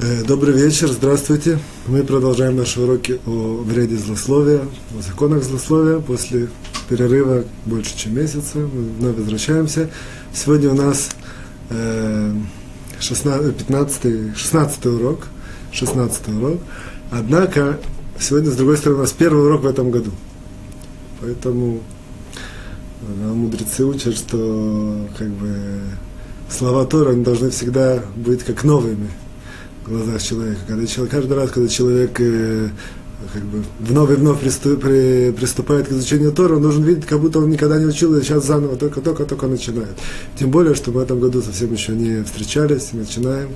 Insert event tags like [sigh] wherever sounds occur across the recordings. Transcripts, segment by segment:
Э, добрый вечер, здравствуйте. Мы продолжаем наши уроки о вреде злословия, о законах злословия. После перерыва больше, чем месяца мы вновь возвращаемся. Сегодня у нас 16, 15, 16 урок. 16 урок. Однако, сегодня, с другой стороны, у нас первый урок в этом году. Поэтому э, мудрецы учат, что как бы, слова Тора они должны всегда быть как новыми глазах человека. Когда человек, каждый раз, когда человек э, как бы вновь и вновь приступ, при, приступает к изучению Тора, он должен видеть, как будто он никогда не учил, и сейчас заново только-только-только начинает. Тем более, что мы в этом году совсем еще не встречались, начинаем.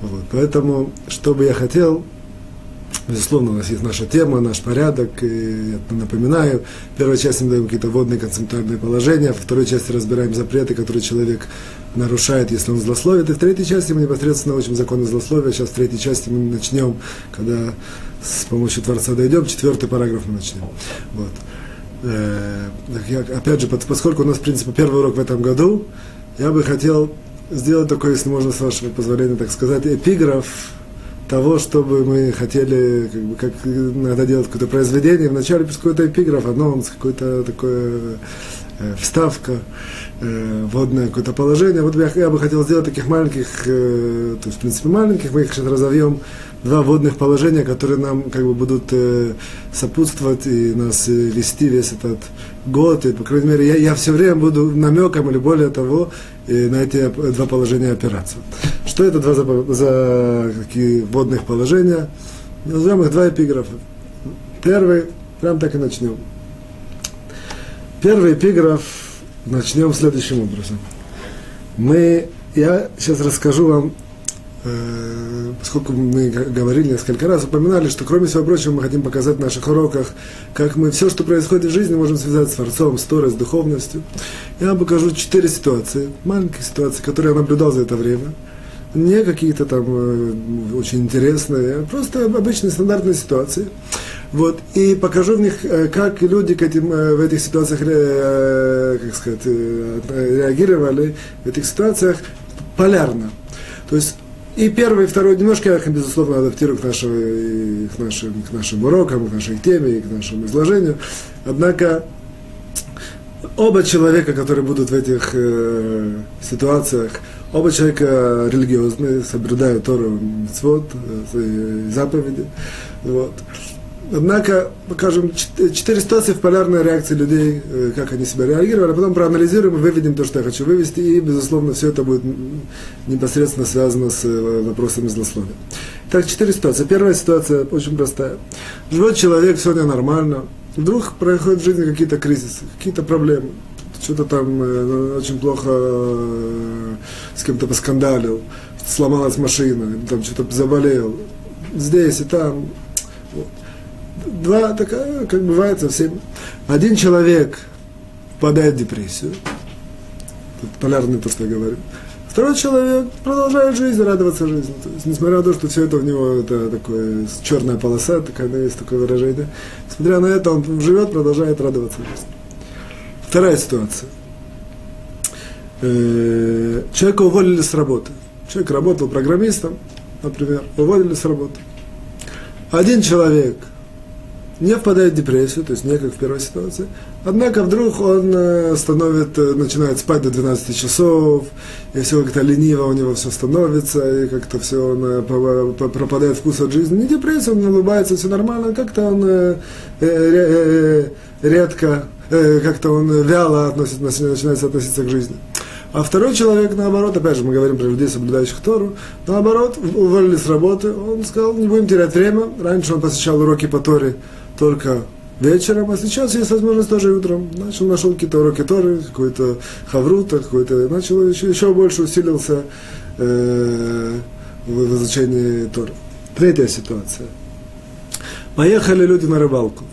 Вот. Поэтому, что бы я хотел, Безусловно, у нас есть наша тема, наш порядок. И напоминаю, в первой части мы даем какие-то водные концептуальные положения, во второй части разбираем запреты, которые человек нарушает, если он злословит. И в третьей части мы непосредственно учим законы злословия. Сейчас в третьей части мы начнем, когда с помощью Творца дойдем, четвертый параграф мы начнем. Вот. Э, я, опять же, поскольку у нас, в принципе, первый урок в этом году, я бы хотел сделать такой, если можно, с вашего позволения, так сказать, эпиграф того, чтобы мы хотели, как, бы, как иногда делать какое-то произведение, вначале какой-то эпиграф, анонс, какой-то такое э, вставка, э, вводное какое-то положение. Вот я, я бы хотел сделать таких маленьких, э, то есть, в принципе, маленьких, мы их сейчас разовьем два водных положения, которые нам как бы будут э, сопутствовать и нас э, вести весь этот год. И, по крайней мере, я, я все время буду намеком или более того на эти два положения опираться. Что это два за, за какие водных положения? Назовем их два эпиграфа. Первый, прям так и начнем. Первый эпиграф начнем следующим образом. Мы, я сейчас расскажу вам поскольку мы говорили несколько раз, упоминали, что кроме всего прочего мы хотим показать в наших уроках, как мы все, что происходит в жизни, можем связать с Творцом, с Торой, с духовностью. Я вам покажу четыре ситуации, маленькие ситуации, которые я наблюдал за это время. Не какие-то там э, очень интересные, а просто обычные стандартные ситуации. Вот, и покажу в них, э, как люди к этим, в этих ситуациях, как сказать, реагировали, в этих ситуациях полярно. То есть и первый, и второй немножко безусловно, адаптирую к, нашему, к, нашим, к нашим урокам, к нашей теме и к нашему изложению. Однако оба человека, которые будут в этих э, ситуациях, оба человека религиозные, соблюдают Тору, митцвот, э, заповеди. Вот. Однако покажем четыре ситуации в полярной реакции людей, э, как они себя реагировали, а потом проанализируем и выведем то, что я хочу вывести, и, безусловно, все это будет непосредственно связано с э, вопросами злословия. Так, четыре ситуации. Первая ситуация очень простая. Живет человек, сегодня нормально, вдруг происходят в жизни какие-то кризисы, какие-то проблемы, что-то там э, очень плохо э, с кем-то поскандалил, сломалась машина, там что-то заболел, здесь и там, два, такая, как бывает совсем. Один человек впадает в депрессию. Тут полярный то, что я говорю. Второй человек продолжает жизнь, радоваться жизни. То есть, несмотря на то, что все это в него это такое черная полоса, такая, есть такое выражение, несмотря на это, он живет, продолжает радоваться жизни. Вторая ситуация. Э, человека уволили с работы. Человек работал программистом, например, уволили с работы. Один человек – не впадает в депрессию, то есть не как в первой ситуации. Однако вдруг он э, становит, э, начинает спать до 12 часов, и все как-то лениво у него все становится, и как-то все он э, пропадает вкус от жизни. Не депрессия, он улыбается, все нормально, как-то он редко, как-то он вяло относится, начинает относиться к жизни. А второй человек, наоборот, опять же, мы говорим про людей, соблюдающих Тору, наоборот, уволили с работы, он сказал, не будем терять время. Раньше он посещал уроки по Торе только вечером, а сейчас есть возможность тоже утром. Начал, нашел какие-то уроки Торы, какой-то хаврута, какой-то, начал еще, еще больше усилился э, в изучении Торы. Третья ситуация. Поехали люди на рыбалку.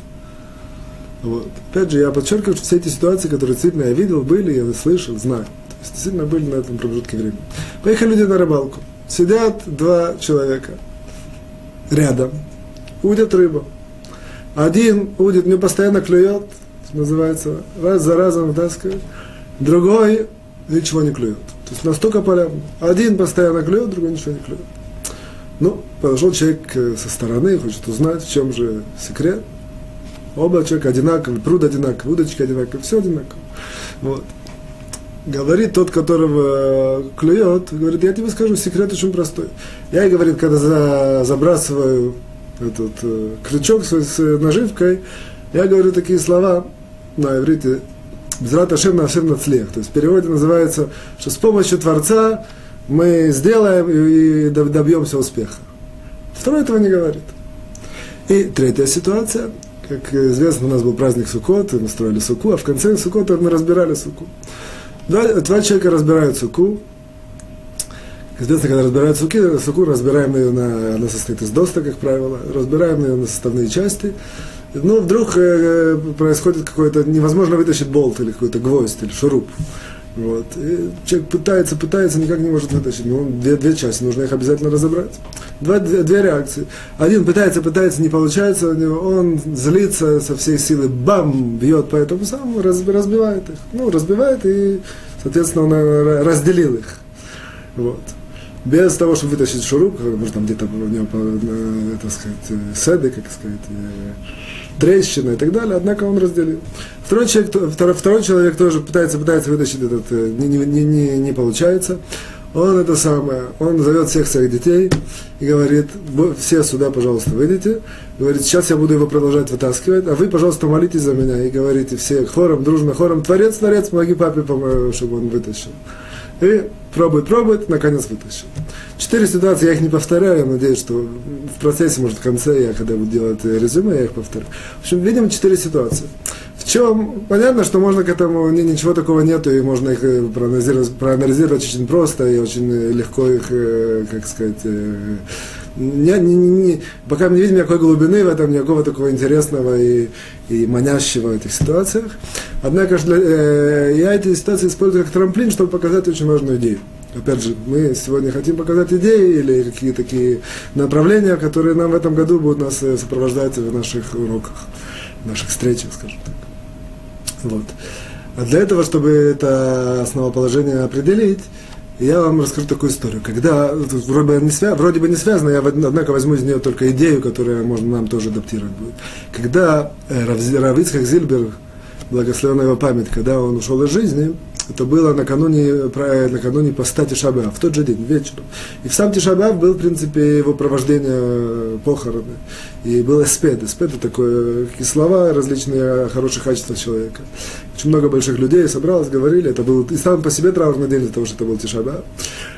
Вот. Опять же, я подчеркиваю, что все эти ситуации, которые действительно я видел, были, я слышал, знаю. То есть действительно были на этом промежутке времени. Поехали люди на рыбалку. Сидят два человека рядом, удят рыбу. Один удит, мне постоянно клюет, называется, раз за разом вытаскивает. Другой ничего не клюет. То есть настолько полярно. Один постоянно клюет, другой ничего не клюет. Ну, подошел человек э, со стороны, хочет узнать, в чем же секрет. Оба человека одинаковые, пруд одинаковый, удочки одинаковые, все одинаково. Вот. Говорит тот, которого клюет, говорит, я тебе скажу, секрет очень простой. Я, говорит, когда за, забрасываю этот э, крючок с, с наживкой, я говорю такие слова на иврите, Безрат Ашем на Ашем Нацлех. То есть в переводе называется, что с помощью Творца мы сделаем и добьемся успеха. Второй этого не говорит. И третья ситуация. Как известно, у нас был праздник Суккот, мы строили Суку, а в конце Суккота мы разбирали Суку. Два, два человека разбирают Суку. Известно, когда разбирают суки, суку разбираем ее на, она состоит из доста, как правило, разбираем ее на составные части. Ну, вдруг э, происходит какой-то, невозможно вытащить болт или какой-то гвоздь или шуруп. Вот. И человек пытается, пытается, никак не может вытащить. Ну, две, две части, нужно их обязательно разобрать. Два, две, две реакции. Один пытается, пытается, не получается у него, он злится со всей силы, бам, бьет по этому самому, раз, разбивает их. Ну, разбивает и, соответственно, он э, разделил их. Вот. Без того, чтобы вытащить шуруп, может там где-то у него, э, так сказать, седы, как сказать, трещина и так далее, однако он разделил. Второй человек, второй, второй человек тоже пытается, пытается вытащить этот, э, не, не, не, не получается. Он это самое, он зовет всех своих детей и говорит, все сюда, пожалуйста, выйдите. Говорит, сейчас я буду его продолжать вытаскивать, а вы, пожалуйста, молитесь за меня и говорите все хором, дружно хором, Творец, Творец, помоги папе, чтобы он вытащил. И пробует, пробует, наконец вытащил. Четыре ситуации, я их не повторяю, я надеюсь, что в процессе, может, в конце, я когда буду делать резюме, я их повторю. В общем, видим четыре ситуации. В чем, понятно, что можно к этому, ничего такого нету, и можно их э, проанализировать, проанализировать очень просто, и очень легко их, э, как сказать, э, не, не, не, пока мы не видим никакой глубины в этом, никакого такого интересного и, и манящего в этих ситуациях. Однако для, э, я эти ситуации использую как трамплин, чтобы показать очень важную идею. Опять же, мы сегодня хотим показать идеи или какие-то такие направления, которые нам в этом году будут нас э, сопровождать в наших уроках, в наших встречах, скажем так. Вот. А для этого, чтобы это основоположение определить, я вам расскажу такую историю. Когда, вроде бы, не свя, вроде бы не связано, я, однако, возьму из нее только идею, которая можно нам тоже адаптировать будет. Когда э, Равицхак Зильбер, благословенная его память, когда он ушел из жизни, это было накануне, накануне поста Тишабав, в тот же день, вечером. И в сам Тишабав был, в принципе, его провождение э, похороны. И был эспед. Эспед – это такое, какие слова различные о хороших качествах человека. Очень много больших людей собралось, говорили. Это был и сам по себе траурный день для того, что это был Тишабав.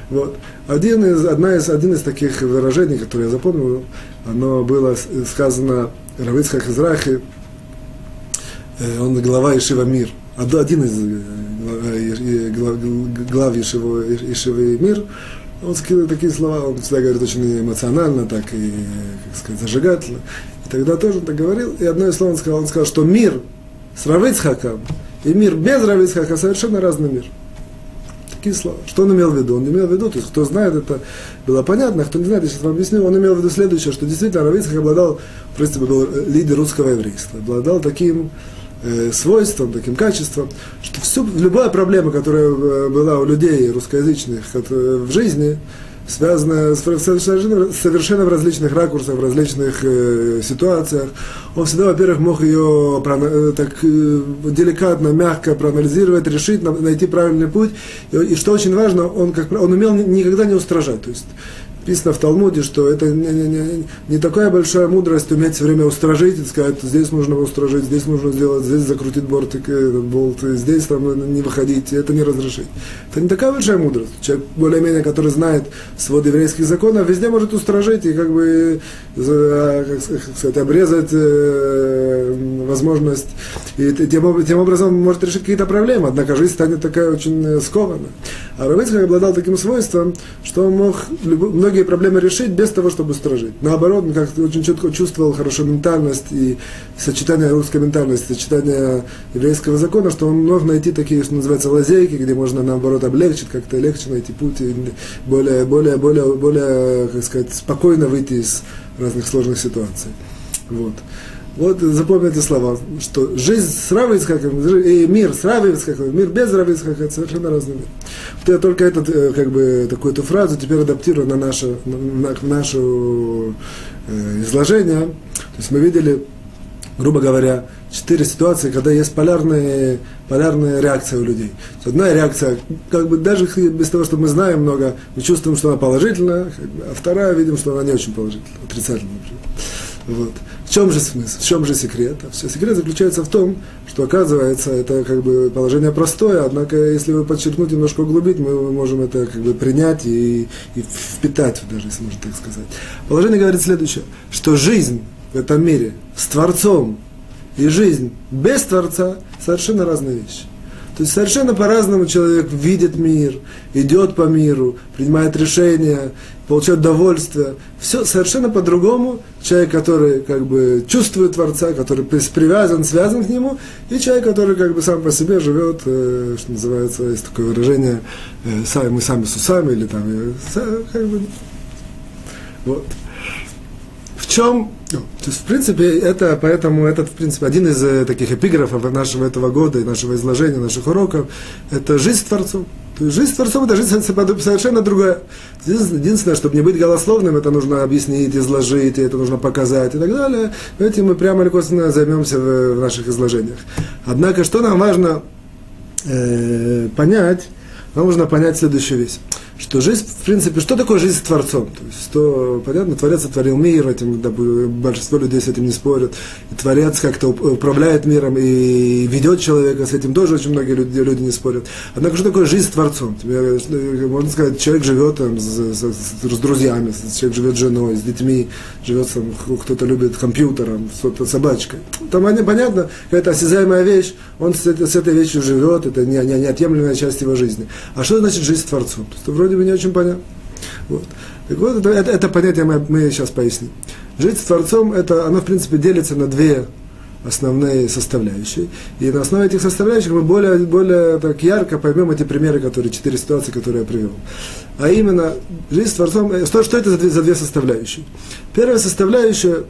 Вот. Один из, одна из, один из таких выражений, которые я запомнил, оно было сказано Равицхах Израхи, э, он глава Ишива Мир – один из э, глав Ешивы, Ешивы Мир, он сказал такие слова, он всегда говорит очень эмоционально, так и, как сказать, зажигательно. И тогда тоже он так говорил, и одно из слов он сказал, он сказал, что мир с Равицхаком и мир без Равицхака совершенно разный мир. Такие слова. Что он имел в виду? Он имел в виду, то есть кто знает, это было понятно, кто не знает, я сейчас вам объясню, он имел в виду следующее, что действительно Равицхак обладал, в принципе, был лидер русского еврейства, обладал таким э, свойством, таким качеством, что всю, любая проблема, которая э, была у людей русскоязычных в жизни, связана совершенно, совершенно в различных ракурсах, в различных э, ситуациях. Он всегда, во-первых, мог ее э, так э, деликатно, мягко проанализировать, решить, найти правильный путь. И, и что очень важно, он, как, он умел никогда не устражать. То есть Написано в Талмуде, что это не, не, не, не такая большая мудрость уметь все время устражить и сказать, здесь нужно устражить, здесь нужно сделать, здесь закрутить бортик, этот болт, здесь там не выходить, это не разрешить. Это не такая большая мудрость. Человек, более-менее, который знает свод еврейских законов, везде может устражить и как бы, как сказать, обрезать э, возможность. И тем, тем образом может решить какие-то проблемы, однако жизнь станет такая очень скованная. А Равицкак обладал таким свойством, что он мог многие проблемы решить без того, чтобы стражить. Наоборот, он как очень четко чувствовал хорошую ментальность и сочетание русской ментальности, сочетание еврейского закона, что он мог найти такие, что называется, лазейки, где можно, наоборот, облегчить, как-то легче найти путь и более, более, более, более, как сказать, спокойно выйти из разных сложных ситуаций. Вот. Вот запомните слова, что жизнь с Равицхаком и мир с Равицхаком, мир без Равицхака – это совершенно разный мир. я только этот, э, как бы, такую эту фразу теперь адаптирую на наше, на, на наше э, изложение. То есть мы видели, грубо говоря, четыре ситуации, когда есть полярные, полярная реакция у людей. Одна реакция, как бы даже без того, что мы знаем много, мы чувствуем, что она положительная, а вторая видим, что она не очень положительная, отрицательная. Вот. В чем же смысл, в чем же секрет? Все секрет заключается в том, что оказывается это как бы положение простое, однако если вы подчеркнуть, немножко углубить, мы можем это как бы принять и, и впитать, даже если можно так сказать. Положение говорит следующее, что жизнь в этом мире с Творцом и жизнь без Творца совершенно разные вещи. То есть совершенно по-разному человек видит мир, идет по миру, принимает решения, получает удовольствие. Все совершенно по-другому. Человек, который как бы чувствует Творца, который привязан, связан к нему, и человек, который как бы сам по себе живет, э, что называется, есть такое выражение, э, сами, мы сами с усами, или там, э, как бы, вот. В чем ну, то есть, в принципе, это, поэтому этот, в принципе, один из э, таких эпиграфов нашего этого года и нашего изложения, наших уроков, это жизнь с. То есть жизнь с Творцом – это жизнь совершенно другая. Единственное, чтобы не быть голословным, это нужно объяснить, изложить, это нужно показать и так далее. Этим мы прямо или косвенно займемся в наших изложениях. Однако, что нам важно э, понять, нам нужно понять следующую вещь что жизнь, в принципе, что такое жизнь с Творцом? То есть, что, понятно, Творец сотворил мир, этим, да, большинство людей с этим не спорят, и Творец как-то управляет миром и ведет человека, с этим тоже очень многие люди, люди не спорят. Однако, что такое жизнь с Творцом? Тебе, можно сказать, человек живет там, с, с, с, друзьями, человек живет с женой, с детьми, живет там, кто-то любит компьютером, с собачкой. Там понятно, какая-то осязаемая вещь, он с, с этой вещью живет, это не, не, неотъемлемая часть его жизни. А что значит жизнь с Творцом? То есть, вроде бы не очень понятно. Вот. Так вот, это, это, это понятие мы, мы сейчас поясним. Жить с Творцом, это, оно, в принципе, делится на две основные составляющие. И на основе этих составляющих мы более, более так ярко поймем эти примеры, которые, четыре ситуации, которые я привел. А именно, жизнь с Творцом, что, что это за две, за две составляющие? Первая составляющая,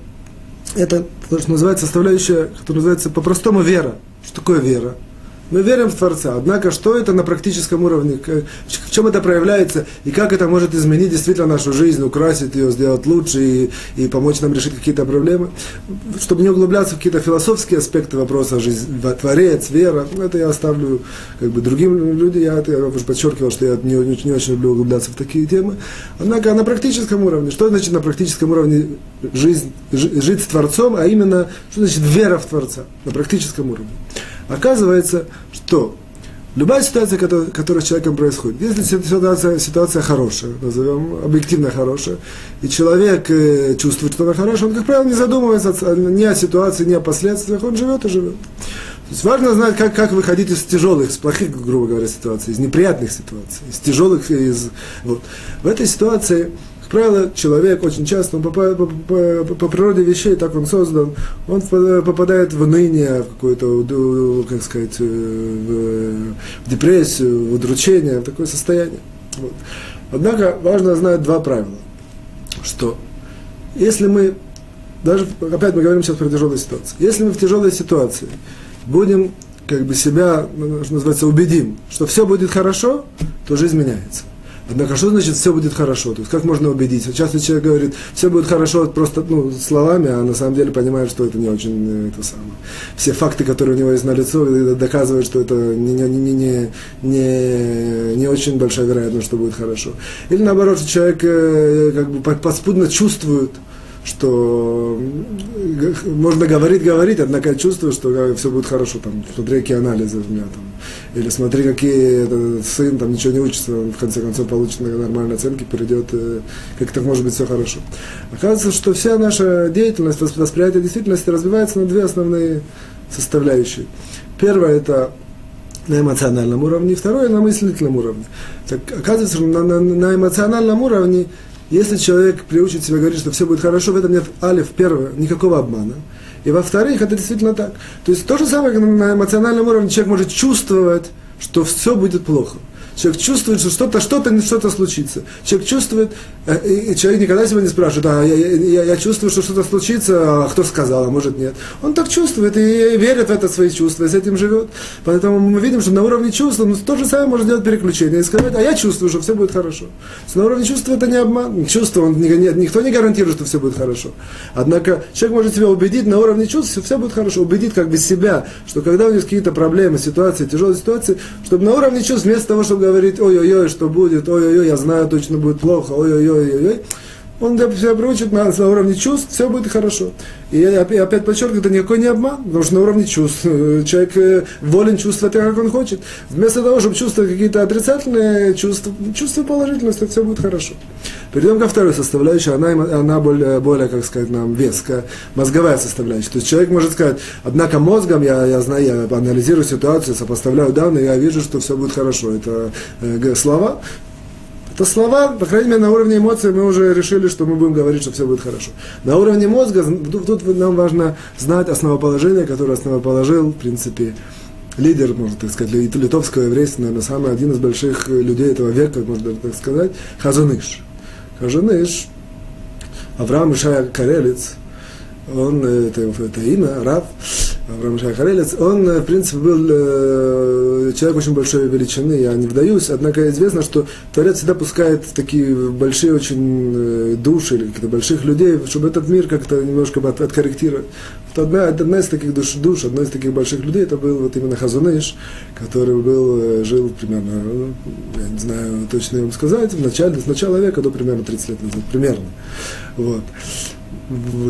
это то, что называется составляющая, которая называется по-простому вера. Что такое вера? Мы верим в Творца. Однако, что это на практическом уровне, в чем это проявляется, и как это может изменить действительно нашу жизнь, украсить ее, сделать лучше и, и помочь нам решить какие-то проблемы. Чтобы не углубляться в какие-то философские аспекты вопроса жизни, Творец, вера, это я оставлю как бы другим людям. Я, я уже подчеркивал, что я не, не, не очень люблю углубляться в такие темы. Однако на практическом уровне, что значит на практическом уровне жизнь, жить с Творцом, а именно, что значит вера в Творца на практическом уровне. Оказывается, что любая ситуация, которая, которая с человеком происходит, если ситуация, ситуация хорошая, назовем объективно хорошая, и человек э, чувствует, что она хорошая, он, как правило, не задумывается ни о ситуации, ни о последствиях, он живет и живет. То есть важно знать, как, как выходить из тяжелых, из плохих, грубо говоря, ситуаций, из неприятных ситуаций, из тяжелых, из... Вот. В этой ситуации правило, человек очень часто, он по, по, по, по природе вещей, так он создан, он попадает в ныне, в какую-то, как сказать, э, в, в депрессию, в удручение, в такое состояние. Вот. Однако важно знать два правила, что если мы, даже, опять мы говорим сейчас про тяжелую ситуацию, если мы в тяжелой ситуации будем как бы себя, ну, что называется, убедим, что все будет хорошо, то жизнь меняется. Однако, что значит все будет хорошо? То есть, как можно убедить? Часто человек говорит, все будет хорошо просто ну, словами, а на самом деле понимает, что это не очень э, это самое. Все факты, которые у него есть на лицо, доказывают, что это не, не, не, не, не, не очень большая вероятность, что будет хорошо. Или наоборот, человек э, как бы подспудно чувствует, что можно говорить, говорить, однако я чувствую, что все будет хорошо, там, смотри, какие анализы у меня там, или смотри, какие это, сын там ничего не учится, он в конце концов получит нормальные оценки, перейдет, э, как так может быть все хорошо. Оказывается, что вся наша деятельность, восприятие действительности развивается на две основные составляющие. Первое – это на эмоциональном уровне, второе – на мыслительном уровне. Так, оказывается, что на, на, на эмоциональном уровне если человек приучит себя говорить, что все будет хорошо, в этом нет, алиф, первое, никакого обмана. И во-вторых, это действительно так. То есть то же самое на эмоциональном уровне человек может чувствовать, что все будет плохо. Человек чувствует, что что-то, что-то, что-то случится. Человек чувствует, э, и человек никогда себя не спрашивает, а я, я, я чувствую, что что-то случится, а кто сказал, а может нет. Он так чувствует и верит в это свои чувства, и с этим живет. Поэтому мы видим, что на уровне чувств он то же самое может делать переключение и сказать, а я чувствую, что все будет хорошо. На уровне чувства это не обман. Чувство, он, никто не гарантирует, что все будет хорошо. Однако человек может себя убедить на уровне чувств, что все будет хорошо. Убедить как бы себя, что когда у него какие-то проблемы, ситуации, тяжелые ситуации, чтобы на уровне чувств, вместо того, чтобы говорить, ой-ой-ой, что будет, ой-ой-ой, я знаю, точно будет плохо, ой-ой-ой-ой-ой, он себя приучит на, на уровне чувств, все будет хорошо. И я опять подчеркиваю, это никакой не обман, потому что на уровне чувств э, [laughs] человек э, волен чувствовать как он хочет. Вместо того, чтобы чувствовать какие-то отрицательные чувства, чувства положительности, все будет хорошо. Перейдем ко второй составляющей, она, она более, более, как сказать, нам веская, мозговая составляющая. То есть человек может сказать, однако мозгом я, я знаю, я анализирую ситуацию, сопоставляю данные, я вижу, что все будет хорошо. Это э, слова, это слова, по крайней мере, на уровне эмоций мы уже решили, что мы будем говорить, что все будет хорошо. На уровне мозга, тут, нам важно знать основоположение, которое основоположил, в принципе, лидер, можно так сказать, литовского еврейства, наверное, самый один из больших людей этого века, можно так сказать, Хазуныш. Хазуныш, Авраам Ишая Карелец, он, это, это имя, Рав, Авраам Шахарелец, он, э, в принципе, был э, человек очень большой величины, я не вдаюсь, однако известно, что Творец всегда пускает такие большие очень э, души или каких-то больших людей, чтобы этот мир как-то немножко от, откорректировать. Вот одна, одна из таких душ, душ, одна из таких больших людей, это был вот именно Хазуныш, который был, жил примерно, я не знаю точно вам сказать, в начале, с начала века до примерно 30 лет назад, примерно. Вот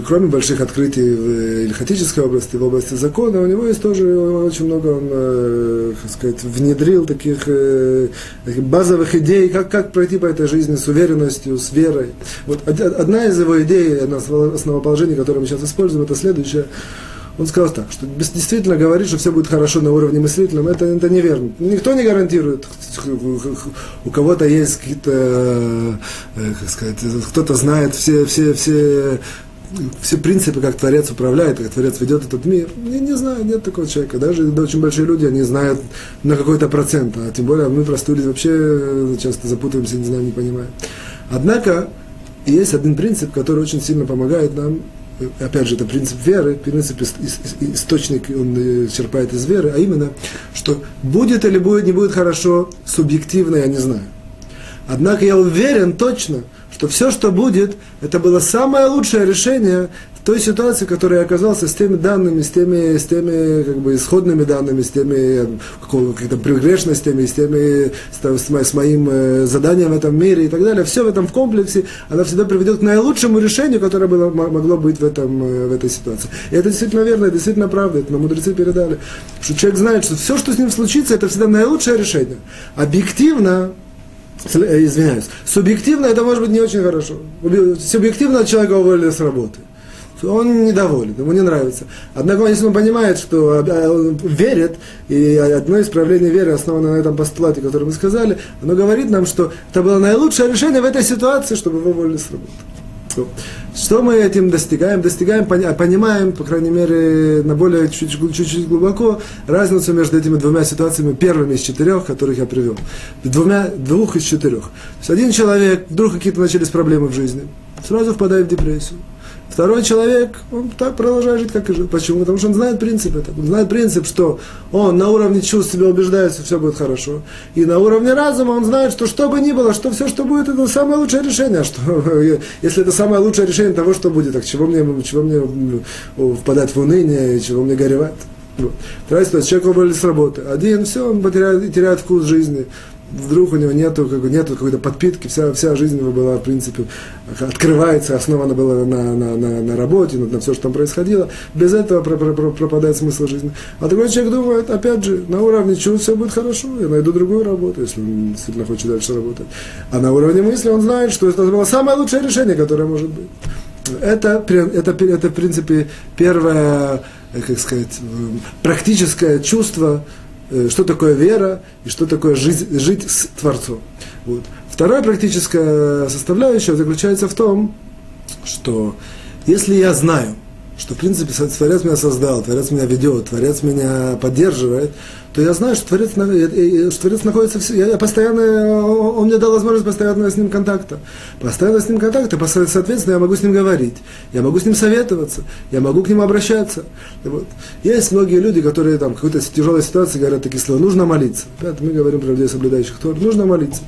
кроме больших открытий в ильхатической области, в области закона, у него есть тоже очень много, он, э, как сказать, внедрил таких, э, таких базовых идей, как, как пройти по этой жизни с уверенностью, с верой. Вот одна из его идей, одна из основоположений, которое мы сейчас используем, это следующее. Он сказал так, что действительно говорить, что все будет хорошо на уровне мыслительном, это, это неверно. Никто не гарантирует. У кого-то есть какие-то, э, как сказать, кто-то знает все, все, все все принципы, как Творец управляет, как Творец ведет этот мир, я не знаю, нет такого человека. Даже очень большие люди, они знают на какой-то процент, а тем более мы, простые люди, вообще часто запутываемся, не знаем, не понимаем. Однако, есть один принцип, который очень сильно помогает нам, опять же, это принцип веры, принцип источник, он э, черпает из веры, а именно, что будет или будет, не будет хорошо, субъективно я не знаю. Однако я уверен точно, что все, что будет, это было самое лучшее решение той ситуации, в которой я оказался с теми данными, с теми, с теми как бы, исходными данными, с теми какими-то прегрешностями, с, теми, с, с, моим э, заданием в этом мире и так далее. Все в этом в комплексе, она всегда приведет к наилучшему решению, которое было, могло быть в, этом, э, в этой ситуации. И это действительно верно, это действительно правда, это нам мудрецы передали. Что человек знает, что все, что с ним случится, это всегда наилучшее решение. Объективно, Э, извиняюсь, субъективно это может быть не очень хорошо. Субъективно человека уволили с работы. Он недоволен, ему не нравится. Однако, если он понимает, что э, он верит, и одно из проявлений веры основано на этом постулате, который мы сказали, оно говорит нам, что это было наилучшее решение в этой ситуации, чтобы его уволили с работы. Что мы этим достигаем? Достигаем, понимаем, по крайней мере, на более чуть-чуть глубоко разницу между этими двумя ситуациями, первыми из четырех, которых я привел. Двумя, двух из четырех. То есть один человек, вдруг какие-то начались проблемы в жизни, сразу впадает в депрессию. Второй человек, он так продолжает жить, как и жил. Почему? Потому что он знает принцип это. Он знает принцип, что он на уровне чувств себя убеждает, что все будет хорошо. И на уровне разума он знает, что что бы ни было, что все, что будет, это самое лучшее решение. Что, [laughs] если это самое лучшее решение того, что будет, так чего мне, чего мне впадать в уныние, чего мне горевать? Вторая ситуация, человек уволили с работы. Один, все, он потеряет, теряет вкус жизни вдруг у него нету, как, нету какой-то подпитки, вся, вся жизнь его была, в принципе, открывается, основана была на, на, на, на работе, на, на все, что там происходило. Без этого про, про, про, пропадает смысл жизни. А другой человек думает, опять же, на уровне чувств все будет хорошо, я найду другую работу, если он действительно хочет дальше работать. А на уровне мысли он знает, что это было самое лучшее решение, которое может быть. Это, это, это в принципе, первое, э, как сказать, практическое чувство, что такое вера и что такое жить, жить с Творцом. Вот. Вторая практическая составляющая заключается в том, что если я знаю, что, в принципе, Творец меня создал, Творец меня ведет, Творец меня поддерживает, то я знаю, что Творец, что Творец находится, в, я, я постоянно, он мне дал возможность постоянно с ним контакта. Постоянно с ним контакта, соответственно, я могу с ним говорить, я могу с ним советоваться, я могу к нему обращаться. Вот. Есть многие люди, которые там в какой-то тяжелой ситуации говорят такие слова, нужно молиться. Это мы говорим про людей, соблюдающих Тор, нужно молиться.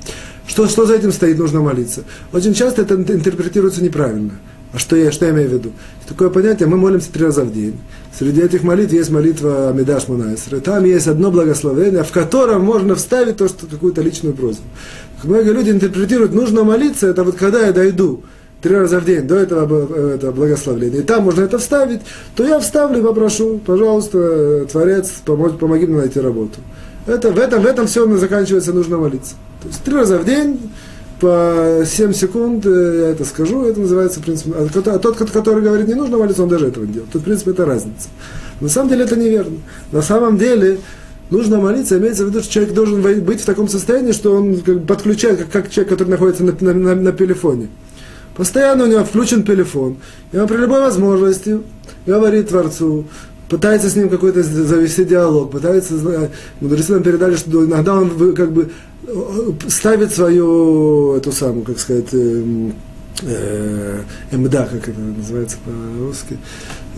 Что, что за этим стоит, нужно молиться. Очень часто это интерпретируется неправильно. А что я, что я имею в виду? Такое понятие, мы молимся три раза в день. Среди этих молитв есть молитва Медаш Мунайсра. Там есть одно благословение, в котором можно вставить то, что какую-то личную просьбу. Многие люди интерпретируют, нужно молиться, это вот когда я дойду три раза в день до этого, этого благословления, и там можно это вставить, то я вставлю и попрошу, пожалуйста, Творец, помоги, помоги мне найти работу. Это, в, этом, в этом все заканчивается, нужно молиться. То есть три раза в день по 7 секунд, э, я это скажу, это называется, в принципе, а тот, который говорит, не нужно молиться, он даже этого не делает. Тут, в принципе, это разница. На самом деле это неверно. На самом деле, нужно молиться, имеется в виду, что человек должен быть в таком состоянии, что он как подключает, как, как человек, который находится на, на, на, на телефоне. Постоянно у него включен телефон, и он при любой возможности говорит Творцу, пытается с ним какой-то завести диалог, пытается, мудрецы нам передали, что иногда он как бы ставит свою, эту самую, как сказать, эм, э, МДА, как это называется по-русски,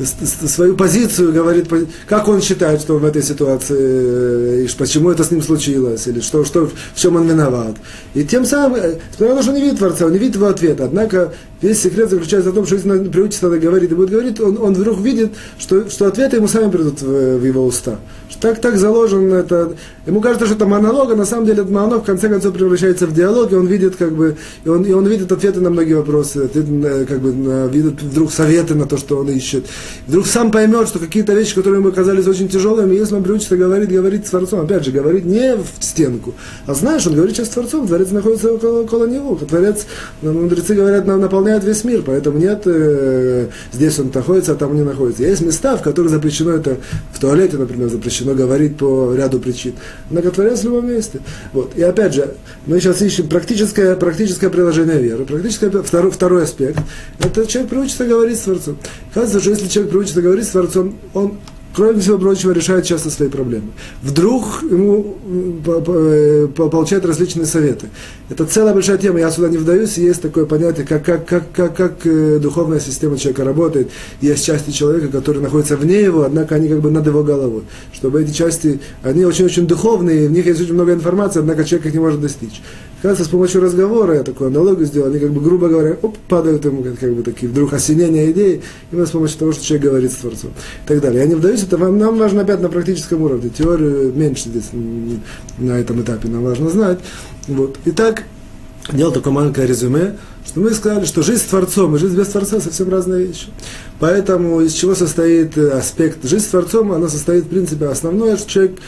свою позицию, говорит, как он считает, что в этой ситуации, и почему это с ним случилось, или что, что, в чем он виноват. И тем самым, несмотря на что он не видит Творца, он не видит его ответа, однако весь секрет заключается в том, что если он приучится говорить и будет говорить, он, он вдруг видит, что, что ответы ему сами придут в, в его уста. Так, так заложен это. Ему кажется, что это монолог, а на самом деле этот монолог в конце концов превращается в диалог, и он видит, как бы, и он, и он видит ответы на многие вопросы, ответы, как бы, видит вдруг советы на то, что он ищет вдруг сам поймет, что какие-то вещи, которые ему казались очень тяжелыми, если он приучится говорить, говорить с Творцом, опять же, говорить не в стенку, а знаешь, он говорит сейчас с Творцом, Творец находится около, около него, Творец, ну, мудрецы говорят, нам наполняет весь мир, поэтому нет, э, здесь он находится, а там не находится. Есть места, в которых запрещено это, в туалете, например, запрещено говорить по ряду причин. Однако Творец в любом месте. Вот. И опять же, мы сейчас ищем практическое, практическое приложение веры, практическое, второй, второй аспект, это человек приучится говорить с Творцом. Кажется, что если человек приучится говорить с Творцом, он, кроме всего прочего, решает часто свои проблемы. Вдруг ему э, получает различные советы. Это целая большая тема, я сюда не вдаюсь, есть такое понятие, как, как, как, как, как э, духовная система человека работает. Есть части человека, которые находятся вне его, однако они как бы над его головой. Чтобы эти части, они очень-очень духовные, в них есть очень много информации, однако человек их не может достичь. Кажется, с помощью разговора, я такую аналогию сделал, они как бы, грубо говоря, оп, падают ему как, как бы такие вдруг осенения идеи, именно с помощью того, что человек говорит с Творцом. И так далее. Я не вдаюсь, это вам, нам важно опять на практическом уровне. Теорию меньше здесь на этом этапе нам важно знать. Вот. Итак, делал такое маленькое резюме, что мы сказали, что жизнь с Творцом и жизнь без Творца совсем разные вещи. Поэтому из чего состоит аспект жизнь с Творцом, она состоит, в принципе, основное, что человек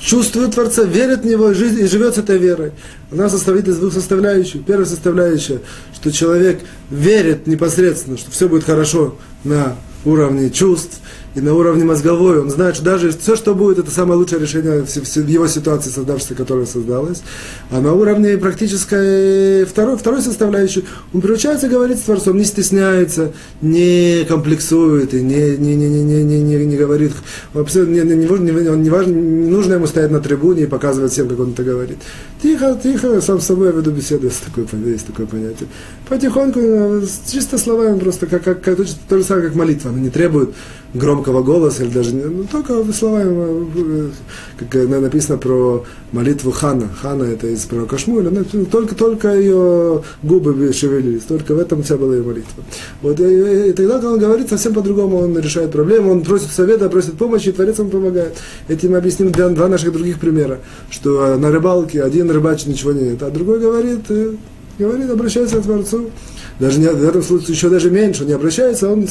чувствует Творца, верит в Него и, живет с этой верой. Она состоит из двух составляющих. Первая составляющая, что человек верит непосредственно, что все будет хорошо на уровне чувств, и на уровне мозговой, он знает, что даже все, что будет, это самое лучшее решение в его ситуации, создавшейся, которая создалась. А на уровне практической второй, второй составляющей, он приучается говорить с Творцом, не стесняется, не комплексует и не, не, не, не, не, не, не, не говорит. Вообще, не, не, не, он не, важно, не нужно ему стоять на трибуне и показывать всем, как он это говорит. Тихо, тихо, сам с собой я веду беседу, есть такое, есть такое понятие. Потихоньку, чисто словами, просто как, как, как, то, то же самое, как молитва. Она не требует громкого голоса, или даже ну, только словами, э, как написано про молитву Хана. Хана это из пророка Шмуэля, ну, только, только ее губы шевелились, только в этом вся была ее молитва. Вот, и, и тогда, он говорит, совсем по-другому он решает проблему, он просит совета, просит помощи, и Творец ему помогает. Этим объясним два, два наших других примера, что на рыбалке один рыбачит, ничего нет, а другой говорит, э, говорит, обращается к Творцу, даже не, в этом случае еще даже меньше, он не обращается, он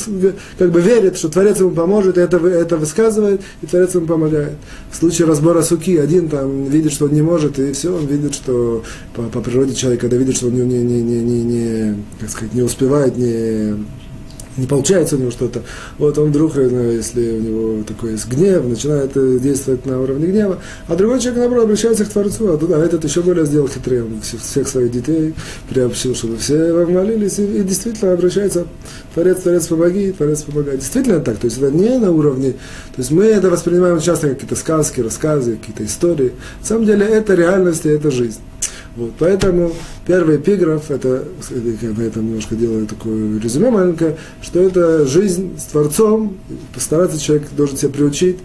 как бы верит, что Творец ему поможет, и это, это высказывает, и Творец ему помогает. В случае разбора суки, один там видит, что он не может, и все, он видит, что по, по природе человека, когда видит, что он не, не, не, не, не, как сказать, не успевает, не, не получается у него что-то, вот он вдруг, ну, если у него такой есть гнев, начинает э, действовать на уровне гнева, а другой человек, наоборот, обращается к Творцу, а, туда, а этот еще более сделал хитрее, он всех своих детей приобщил, чтобы все молились, и, и действительно обращается, Творец, Творец, помоги, Творец, помогай. Действительно так, то есть это не на уровне, то есть мы это воспринимаем часто как какие-то сказки, рассказы, какие-то истории, на самом деле это реальность и это жизнь. Вот, поэтому первый эпиграф, это, на этом немножко делаю такое резюме маленькое, что это жизнь с Творцом, постараться человек должен себя приучить,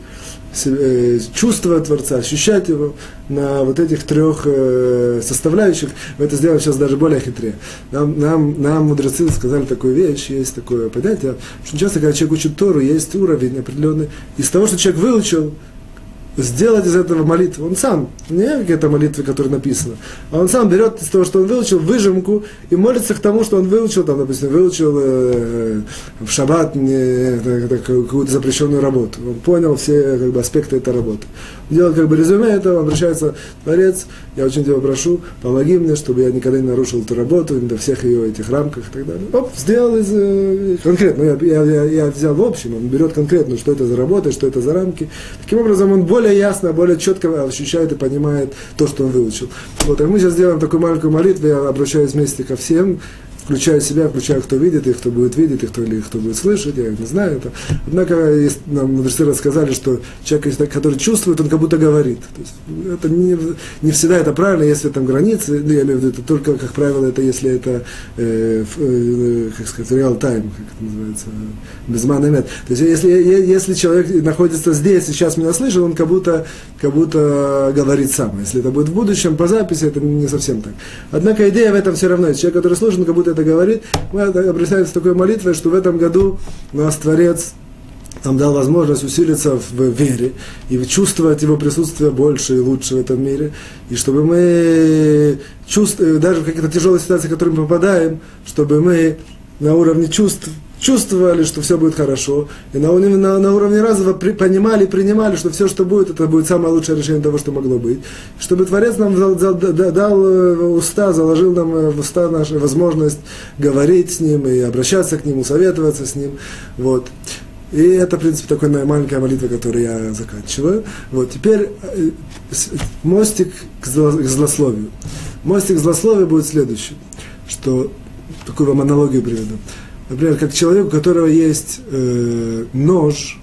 э, чувствовать Творца, ощущать его на вот этих трех э, составляющих. Мы это сделаем сейчас даже более хитрее. Нам, нам, нам мудрецы сказали такую вещь, есть такое понятие, что часто, когда человек учит Тору, есть уровень определенный. Из того, что человек выучил, сделать из этого молитву. Он сам, не какие-то молитвы, которые написаны, а он сам берет из того, что он выучил, выжимку и молится к тому, что он выучил, там, допустим, выучил э, в шаббат не, какую-то запрещенную работу. Он понял все как бы, аспекты этой работы. Делает как бы резюме этого, обращается Творец, я очень тебя прошу, помоги мне, чтобы я никогда не нарушил эту работу, до всех ее этих рамках и так далее. Оп, сделал из, э, конкретно, я, я, я, я взял в общем, он берет конкретно, что это за работа, что это за рамки. Таким образом, он более более ясно, более четко ощущает и понимает то, что он выучил. Вот, а мы сейчас сделаем такую маленькую молитву, я обращаюсь вместе ко всем, включая себя, включая, кто видит, и кто будет видеть, и кто, или кто будет слышать, я не знаю это. Однако есть, нам мудрецы рассказали, что человек, который чувствует, он как будто говорит. То есть, это не, не всегда это правильно, если там границы, ну, я имею в виду, это только, как правило, это если это, э, э, как сказать, real time, как это называется, без момент. То есть, если, если человек находится здесь и сейчас меня слышит, он как будто, как будто говорит сам. Если это будет в будущем, по записи, это не совсем так. Однако идея в этом все равно. Человек, который слышит, он как будто это говорит, мы обращаемся с такой молитвой, что в этом году нас Творец нам дал возможность усилиться в вере и чувствовать его присутствие больше и лучше в этом мире, и чтобы мы чувствовали, даже в каких-то тяжелых ситуациях, в которые мы попадаем, чтобы мы на уровне чувств чувствовали, что все будет хорошо, и на, на, на уровне разума при, понимали, принимали, что все, что будет, это будет самое лучшее решение того, что могло быть. Чтобы Творец нам дал, дал, дал э, уста, заложил нам э, в уста нашу возможность говорить с Ним и обращаться к Нему, советоваться с Ним. Вот. И это, в принципе, такая маленькая молитва, которую я заканчиваю. Вот, теперь э, мостик к злословию. Мостик к злословию будет следующий, что такую вам аналогию приведу например, как человек, у которого есть э, нож